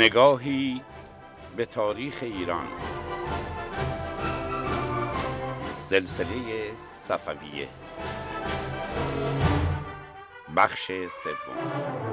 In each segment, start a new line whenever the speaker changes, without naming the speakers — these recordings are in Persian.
نگاهی به تاریخ ایران. سلسله صفویه. بخش سوم.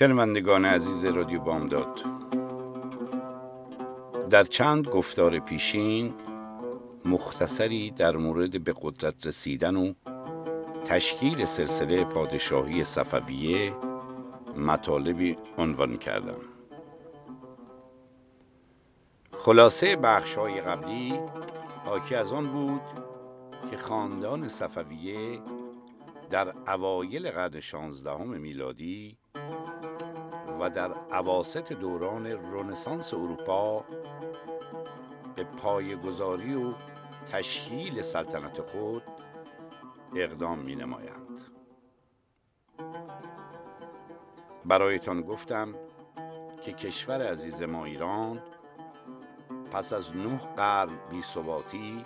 شنوندگان عزیز رادیو بامداد در چند گفتار پیشین مختصری در مورد به قدرت رسیدن و تشکیل سلسله پادشاهی صفویه مطالبی عنوان کردم. خلاصه بخش های قبلی حاکی از آن بود که خاندان صفویه در اوایل قرن شانزدهم میلادی و در عواست دوران رنسانس اروپا به پایگذاری و تشکیل سلطنت خود اقدام می نمایند برایتان گفتم که کشور عزیز ما ایران پس از نه قرن بیثباتی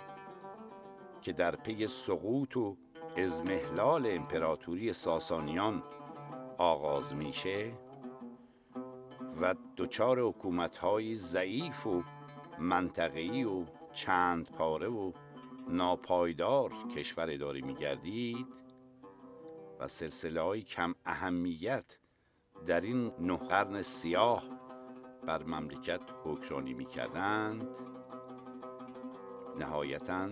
که در پی سقوط و ازمهلال امپراتوری ساسانیان آغاز میشه و دچار حکومت‌های ضعیف و منطقه‌ای و چند پاره و ناپایدار کشور اداره میگردید و سلسله های کم اهمیت در این نه قرن سیاه بر مملکت حکرانی می‌کردند. نهایتا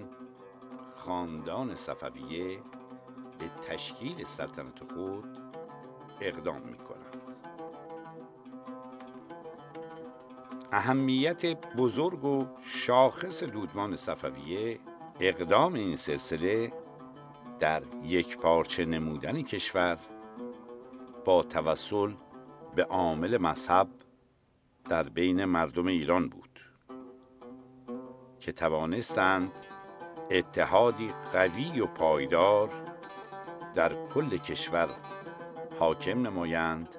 خاندان صفویه به تشکیل سلطنت خود اقدام می اهمیت بزرگ و شاخص دودمان صفویه اقدام این سلسله در یک پارچه نمودن کشور با توسل به عامل مذهب در بین مردم ایران بود که توانستند اتحادی قوی و پایدار در کل کشور حاکم نمایند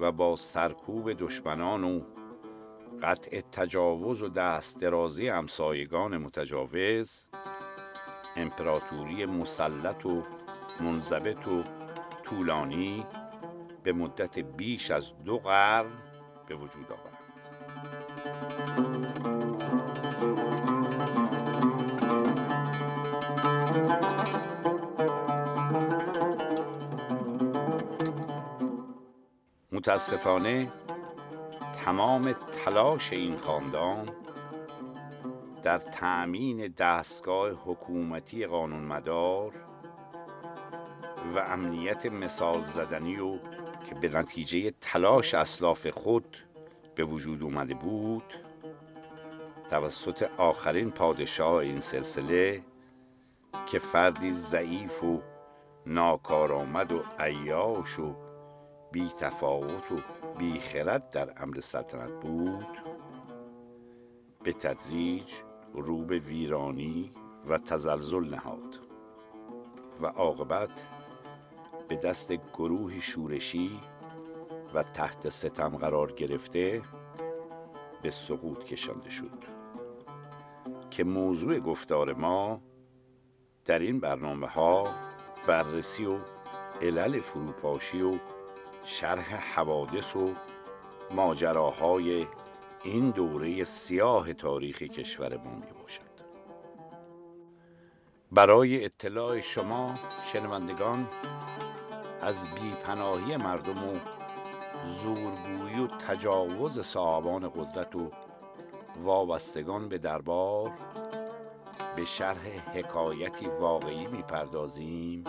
و با سرکوب دشمنان و قطع تجاوز و دست درازی همسایگان متجاوز امپراتوری مسلط و منضبط و طولانی به مدت بیش از دو قرن به وجود آورد. متاسفانه تمام تلاش این خاندان در تأمین دستگاه حکومتی قانونمدار و امنیت مثال زدنی و که به نتیجه تلاش اسلاف خود به وجود اومده بود توسط آخرین پادشاه این سلسله که فردی ضعیف و ناکارآمد و عیاش و بی تفاوت و بی خرد در امر سلطنت بود. به تدریج رو به ویرانی و تزلزل نهاد و عاقبت به دست گروهی شورشی و تحت ستم قرار گرفته به سقوط کشانده شد. که موضوع گفتار ما در این برنامه ها بررسی و علل فروپاشی و شرح حوادث و ماجراهای این دوره سیاه تاریخ کشور ما می باشد برای اطلاع شما شنوندگان از بیپناهی مردم و زورگویی و تجاوز صاحبان قدرت و وابستگان به دربار به شرح حکایتی واقعی می‌پردازیم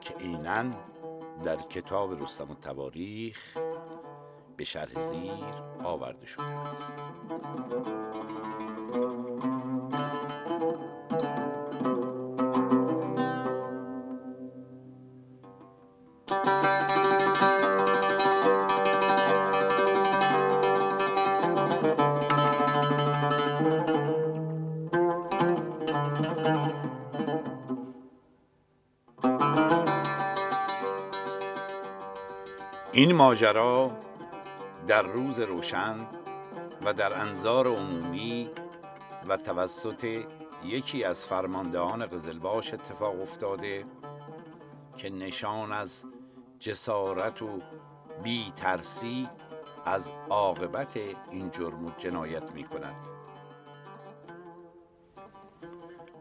که عینا در کتاب رستم و تواریخ به شرح زیر آورده شده است. این ماجرا در روز روشن و در انظار عمومی و توسط یکی از فرماندهان قزلباش اتفاق افتاده که نشان از جسارت و بی ترسی از عاقبت این جرم و جنایت می کند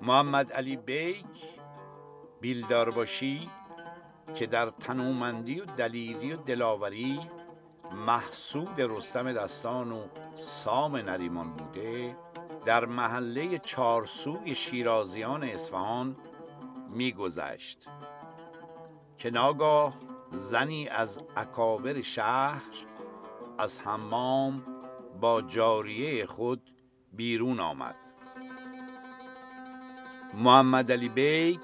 محمد علی بیک بیلدار باشی که در تنومندی و دلیری و دلاوری محسود رستم دستان و سام نریمان بوده در محله چارسوی شیرازیان اصفهان میگذشت. که ناگاه زنی از اکابر شهر از حمام با جاریه خود بیرون آمد. محمد علی بیگ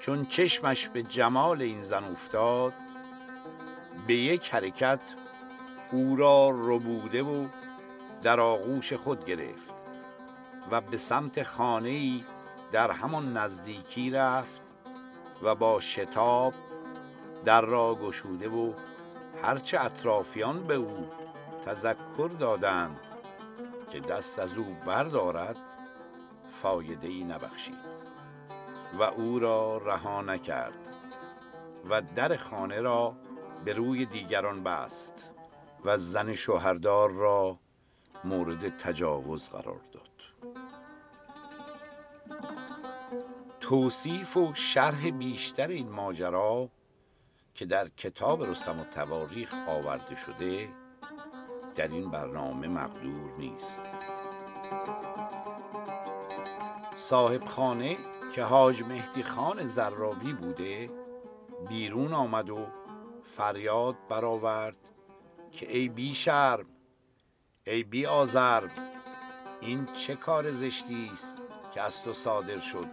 چون چشمش به جمال این زن افتاد به یک حرکت او را ربوده و در آغوش خود گرفت و به سمت خانه ای در همان نزدیکی رفت و با شتاب در را گشوده و هرچه اطرافیان به او تذکر دادند که دست از او بردارد فایده ای نبخشید. و او را رها نکرد و در خانه را به روی دیگران بست و زن شوهردار را مورد تجاوز قرار داد. توصیف و شرح بیشتر این ماجرا که در کتاب رستم و تواریخ آورده شده در این برنامه مقدور نیست. صاحب خانه که حاج مهدی خان زرابی بوده بیرون آمد و فریاد برآورد که ای بی شرم ای بی آزرم این چه کار زشتی است که از تو صادر شد؟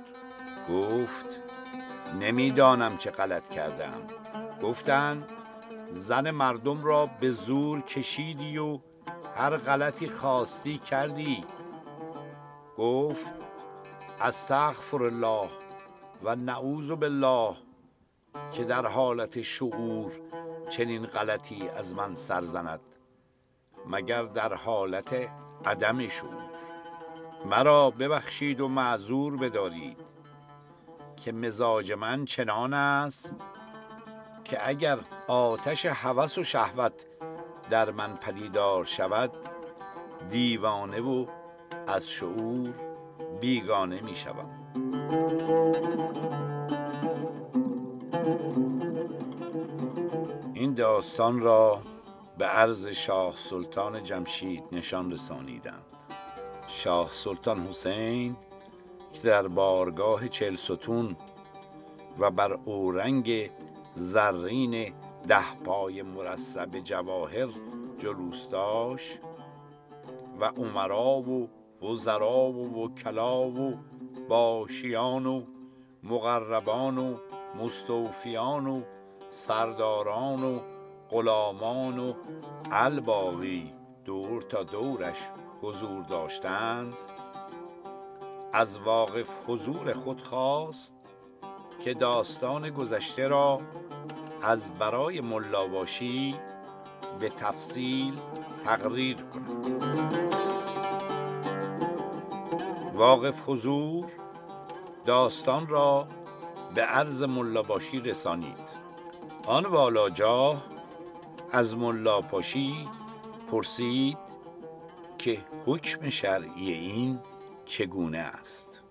گفت نمی‌دانم چه غلط کردم. گفتند زن مردم را به زور کشیدی و هر غلطی خواستی کردی. گفت استغفر الله و نعوذ بالله که در حالت شعور چنین غلطی از من سرزند مگر در حالت عدم شعور. مرا ببخشید و معذور بدارید که مزاج من چنان است که اگر آتش هوس و شهوت در من پدیدار شود دیوانه و از شعور بیگانه می شوم این داستان را به عرض شاه سلطان جمشید نشان رسانیدند. شاه سلطان حسین که در بارگاه چل ستون و بر اورنگ زرین ده پای مرصب جواهر جلوس داشت و عمرا و وزرا و وکلا و باشیان و مقربان و مستوفیان و سرداران و غلامان و الباقی دور تا دورش حضور داشتند. از واقف حضور خود خواست که داستان گذشته را از برای ملاباشی به تفصیل تقریر کند. واقف حضور داستان را به عرض ملاباشی رسانید. آن والاجاه از ملاپاشی پرسید که حکم شرعی این چگونه است.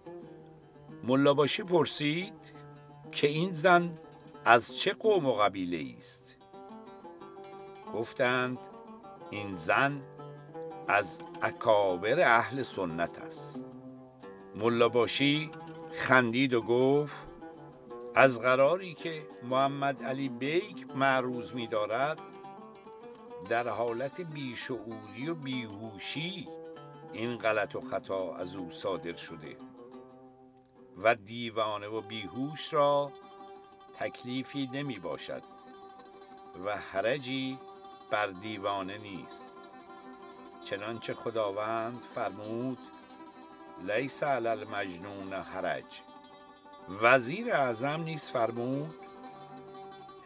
ملاباشی پرسید که این زن از چه قوم و قبیله است گفتند این زن از اکابر اهل سنت است. ملاباشی خندید و گفت از قراری که محمد علی بیک معروض می دارد در حالت بیشعوری و بیهوشی این غلط و خطا از او صادر شده و دیوانه و بیهوش را تکلیفی نمی باشد و حرجی بر دیوانه نیست. چنانچه خداوند فرمود لیس علی المجنون حرج. وزیر اعظم نیز فرمود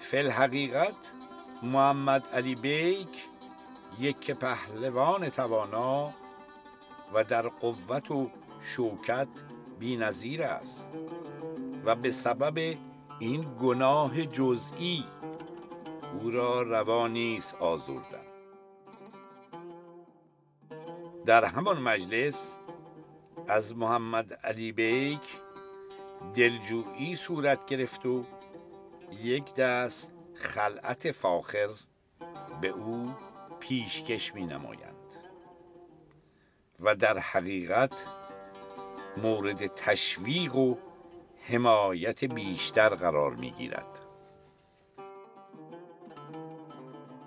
فی الحقیقت محمد علی بیک یک پهلوان توانا و در قوت و شوکت بی نظیر است و به سبب این گناه جزئی او را روا نیست آزردن. در همان مجلس از محمد علی بیک دلجویی صورت گرفت و یک دست خلعت فاخر به او پیشکش می نمایند و در حقیقت مورد تشویق و حمایت بیشتر قرار می گیرد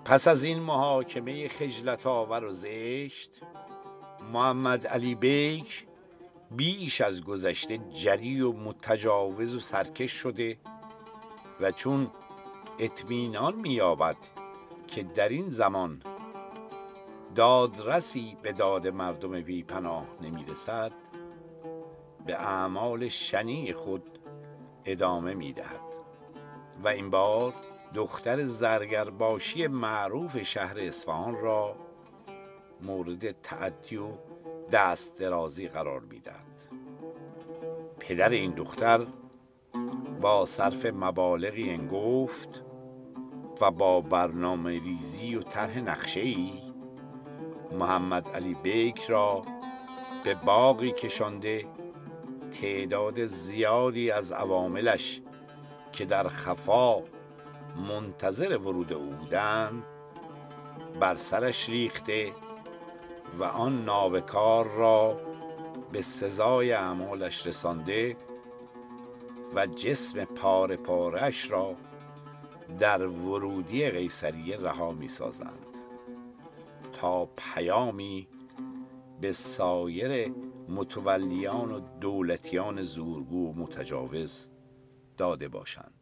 پس از این محاکمه خجلت آور و زشت محمد علی بیک بیش از گذشته جری و متجاوز و سرکش شده و چون اطمینان مییابد که در این زمان دادرسی به داد مردم بی پناه نمی رسد به اعمال شنی خود ادامه می دهد و این بار دختر زرگرباشی معروف شهر اصفهان را مورد تعدی و دست درازی قرار می‌دهد. پدر این دختر با صرف مبالغی انگفت و با برنامه ریزی و طرح نقشه ای محمد علی بیک را به باقی کشانده تعداد زیادی از عواملش که در خفا منتظر ورود او بودند بر سرش ریخته و آن نابکار را به سزای اعمالش رسانده و جسم پاره پارش را در ورودی قیصریه رها می سازند تا پیامی به سایر متولیان و دولتیان زورگو و متجاوز داده باشند.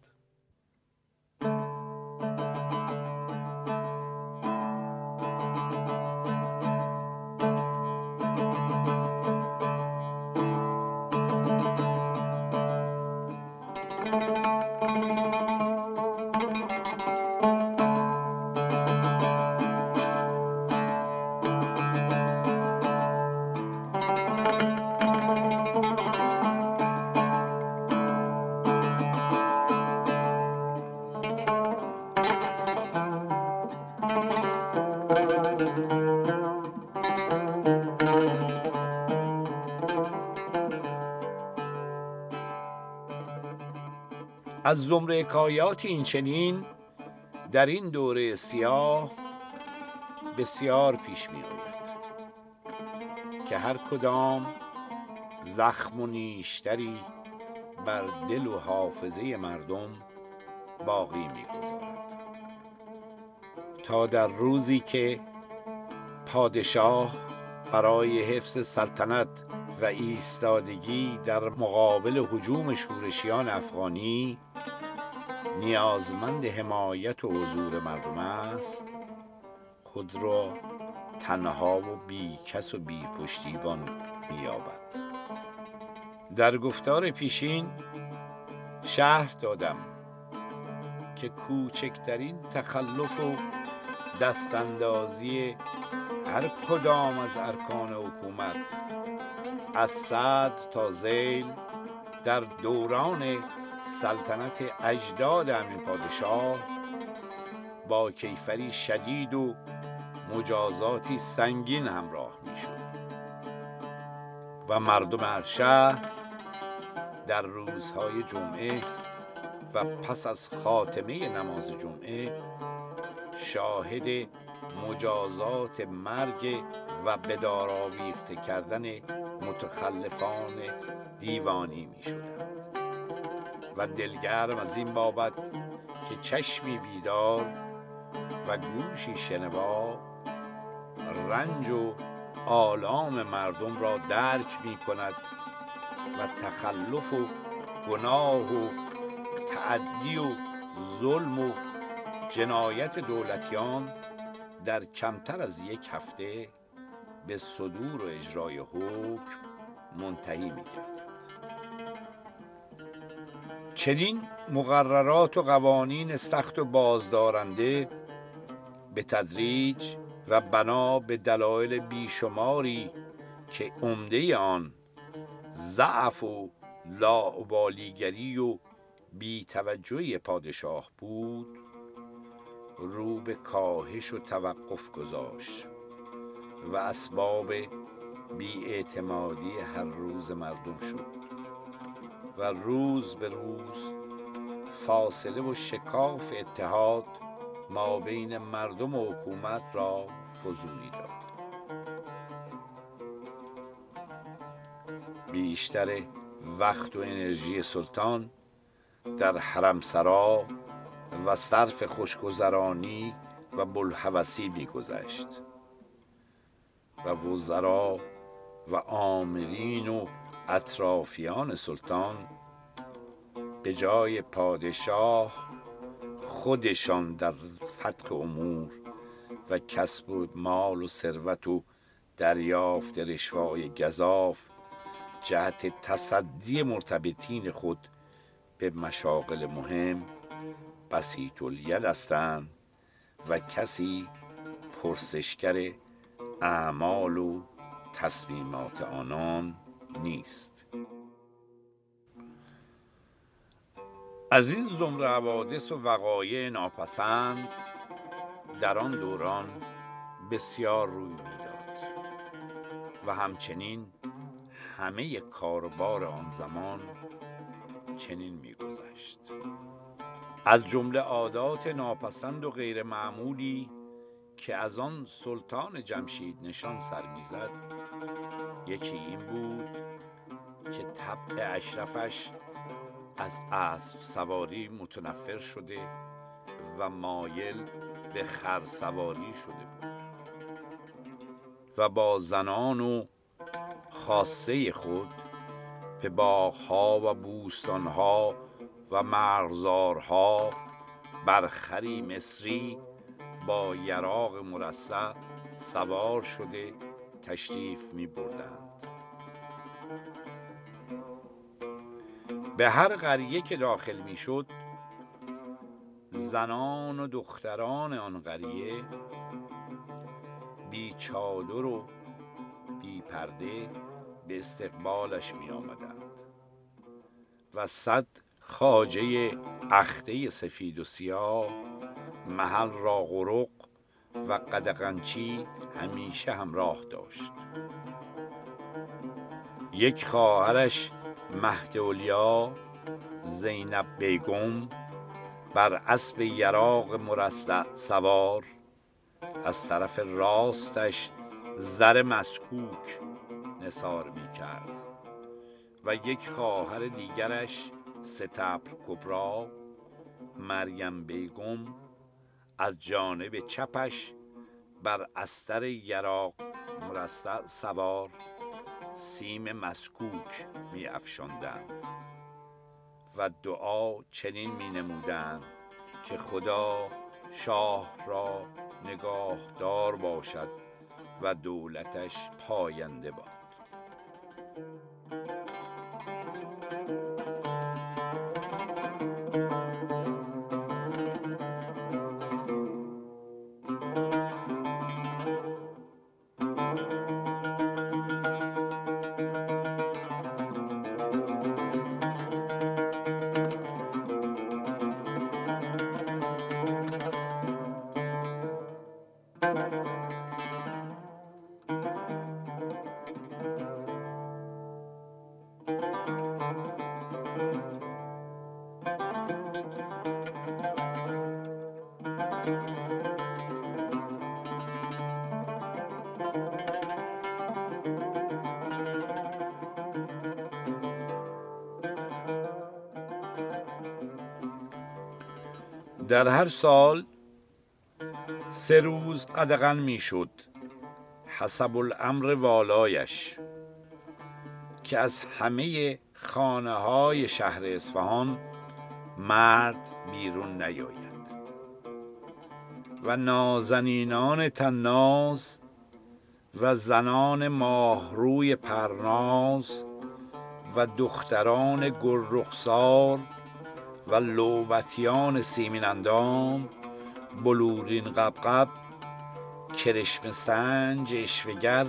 از زمره کایات این چنین در این دوره سیاه بسیار پیش می آید که هر کدام زخم و نیشتری بر دل و حافظه مردم باقی می گذارد. تا در روزی که پادشاه برای حفظ سلطنت و ایستادگی در مقابل حجوم شورشیان افغانی نیازمند حمایت و حضور مردم است. خود را تنها و بی کس و بی پشتیبان مییابد در گفتار پیشین شهر دادم که کوچکترین تخلف و دستاندازی هر کدام از ارکان حکومت از صدر تا زیل در دوران سلطنت اجداد همین پادشاه با کیفری شدید و مجازاتی سنگین همراه می‌شد. و مردم هر شهر در روزهای جمعه و پس از خاتمه نماز جمعه شاهد مجازات مرگ و بدار آویخته کردن متخلفان دیوانی می شدند و دلگرم از این بابت که چشمی بیدار و گوشی شنوا رنج و آلام مردم را درک می کند و تخلف و گناه و تعدی و ظلم و جنایت دولتیان در کمتر از یک هفته به صدور و اجرای حکم منتهی می کردند. چنین مقررات و قوانین سخت و بازدارنده به تدریج و بنا به دلایل بیشماری که عمده آن ضعف و لاعبالیگری و بیتوجهی پادشاه بود رو به کاهش و توقف گذاشت و اسباب بیاعتمادی هر روز مردم شد و روز به روز فاصله و شکاف اتحاد ما بین مردم و حکومت را فزونی داد. بیشتر وقت و انرژی سلطان در حرمسرا و صرف خوشگذرانی و بلحوثی میگذشت. و وزرا و آمرین و اطرافیان سلطان به جای پادشاه خودشان در فتق امور و کسب مال و ثروت و دریافت رشوای گذاف جهت تصدی مرتبطین خود به مشاغل مهم بسیط الید هستند و کسی پرسشگر اعمال و تصمیمات آنان نیست. از این زمره حوادث و وقایع ناپسند در آن دوران بسیار روی می‌داد و همچنین همه کاربار آن زمان چنین میگذشت. از جمله عادات ناپسند و غیر معمولی که از آن سلطان جمشید نشان سر می‌زد یکی این بود که طبع اشرفش از اسب سواری متنفر شده و مایل به خر سواری شده بود و با زنان و خاصه خود به باغها و بوستانها و مرغزارها بر خری مصری با یراق مرصع سوار شده تشریف می بردند به هر قریه که داخل می شد زنان و دختران آن قریه بی چادر و بی پرده به استقبالش می آمدند و صد خاجه اخته سفید و سیاه محل را غرق و قدقنچی همیشه همراه داشت. یک خواهرش مهدولیا زینب بیگم بر اسب یراق مرصع سوار از طرف راستش زر مسکوک نثار می کرد و یک خواهر دیگرش ستبر کبرا مریم بیگم از جانب چپش بر استر یراق مرصع سوار سیم مسکوک می افشاندند و دعا چنین می نمودند که خدا شاه را نگاهدار باشد و دولتش پاینده باد. در هر سال سه روز قدغن می‌شد حسب الامر والایش که از همه خانه های شهر اصفهان مرد بیرون نیاید. و نازنینان تناز و زنان ماهروی پرناز و دختران گررخسار و لوبتیان سیمین اندام بلورین قبقب کرشم سنج اشوگر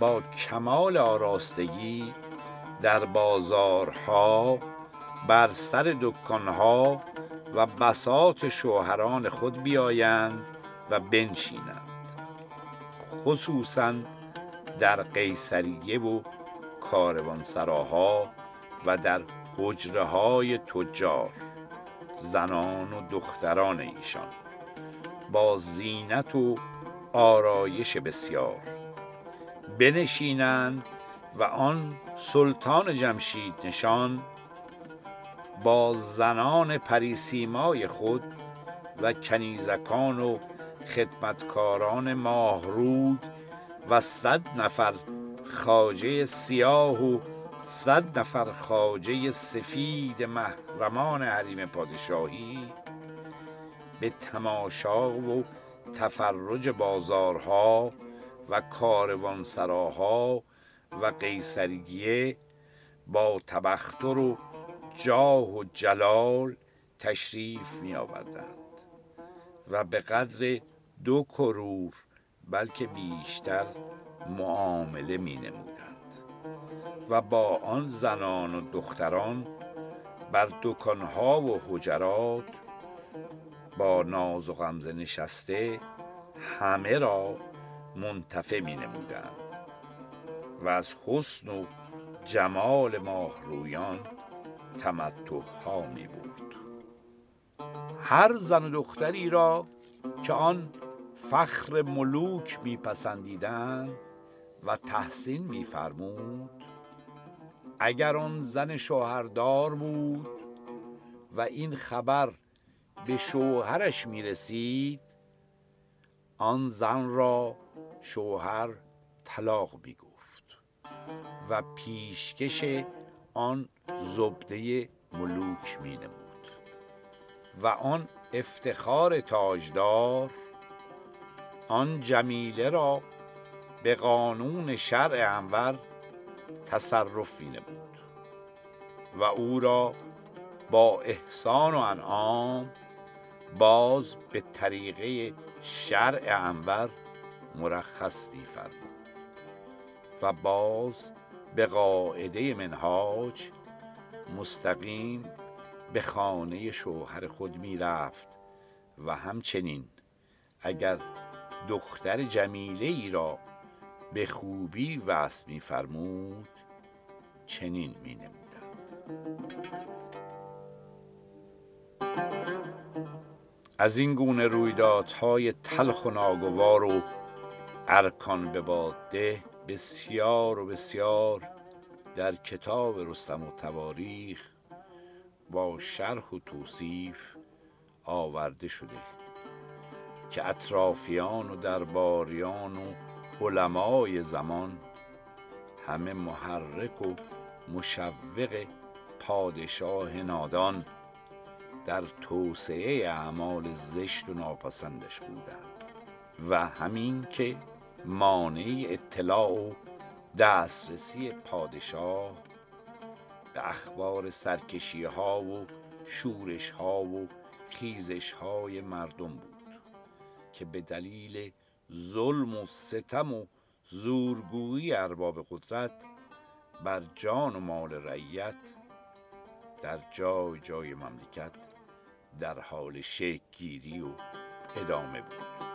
با کمال آراستگی در بازارها بر سر دکانها و بسات شوهران خود بیایند و بنشینند. خصوصا در قیصریه و کاروانسراها و در حجره های تجار زنان و دختران ایشان با زینت و آرایش بسیار. بنشینند و آن سلطان جمشید نشان با زنان پریسیمای خود و کنیزکان و خدمتکاران ماهروی و صد نفر خاجه سیاه و صد نفر خاجه سفید محرمان حریم پادشاهی به تماشا و تفرج بازارها و کاروانسراها و قیصریه با تبختر و جاه و جلال تشریف می آوردند و به قدر دو کرور بلکه بیشتر معامله می نمودند و با آن زنان و دختران بر دکانها و حجرات با ناز و غمزه نشسته همه را منتفع می نمودند و از حسن و جمال ماهرویان تمتع ها می بود هر زن و دختری را که آن فخر ملوک میپسندیدند و تحسین میفرمود اگر آن زن شوهردار بود و این خبر به شوهرش می رسید آن زن را شوهر طلاق می گفت و پیشکش آن زبده ملوک می نمود و آن افتخار تاجدار آن جمیله را به قانون شرع انور تصرف می نمود و او را با احسان و انعام باز به طریقه شرع انور مرخص میفرمود و باز به قاعده منهاج مستقیم به خانه شوهر خود می رفت و همچنین اگر دختر جمیله ای را به خوبی وصل می فرمود چنین می نمودند از این گونه رویدادهای تلخ و ناگوار و ارکان به باده بسیار و بسیار در کتاب رستم و تواریخ با شرح و توصیف آورده شده که اطرافیان و درباریان و علمای زمان. همه محرک و مشوق پادشاه نادان در توسعه اعمال زشت و ناپسندش بودند و همین که مانع اطلاع و دسترسی پادشاه به اخبار سرکشی ها و شورش ها و خیزش های مردم بود که به دلیل ظلم و ستم و زورگویی ارباب قدرت بر جان و مال رعیت در جای جای مملکت در حال شکل گیری و ادامه بود.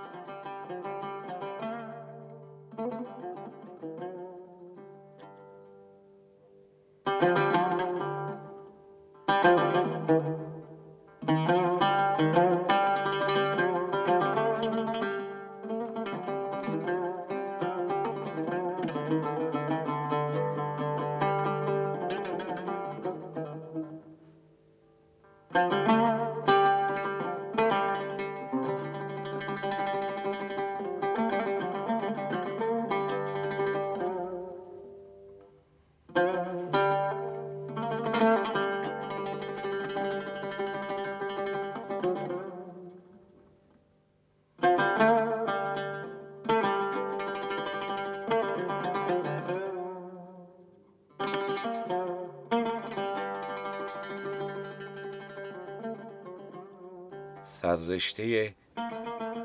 سررشته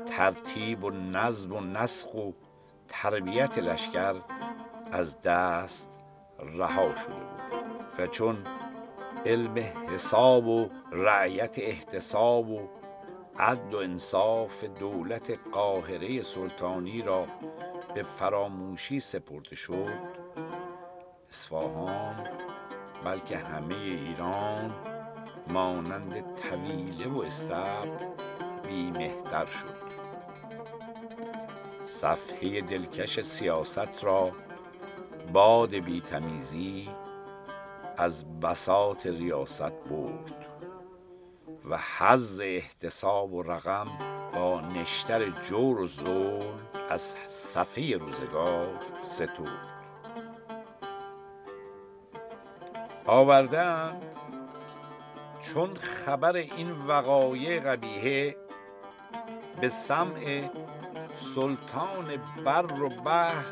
ترتیب و نظم و نسق و تربیت لشکر از دست رها شده بود و چون علم حساب و رعیت احتساب و عدل و انصاف دولت قاهره سلطانی را به فراموشی سپرده شد اصفهان بلکه همه ایران مانند طویله و استبل بیمهتر شد. صفحه دلکش سیاست را باد بیتمیزی از بساط ریاست برد و حز احتساب و رقم با نشتر جور و زول از صفحه روزگار ستود. آوردند چون خبر این وقایع قبیهه به سمع سلطان بر و بحر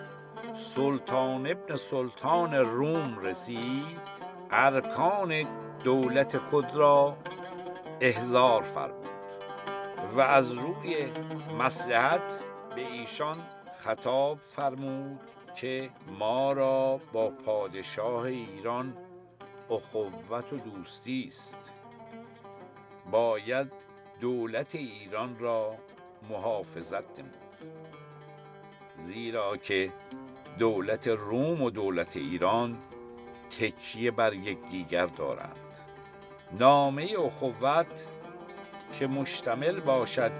سلطان ابن سلطان روم رسید ارکان دولت خود را احضار فرمود و از روی مسلحت به ایشان خطاب فرمود که ما را با پادشاه ایران اخوت و دوستی است. باید دولت ایران را محافظت نمود. زیرا که دولت روم و دولت ایران تکیه بر یکدیگر دارند. نامه اخوت که مشتمل باشد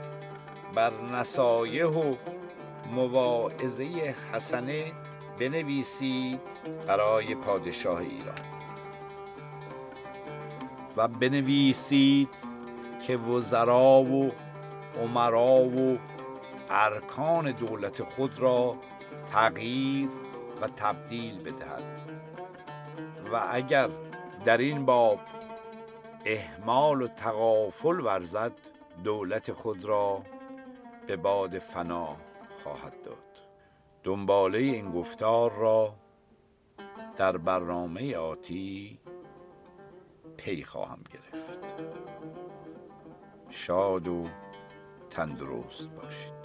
بر نصایح و مواعظه حسنه بنویسید برای پادشاه ایران. و بنویسید که وزرا و عمرا و ارکان دولت خود را تغییر و تبدیل بدهد. و اگر در این باب اهمال و تغافل ورزد دولت خود را به باد فنا خواهد داد. دنباله این گفتار را در برنامه آتی پی خواهم گرفت. شاد و تندرست باشید.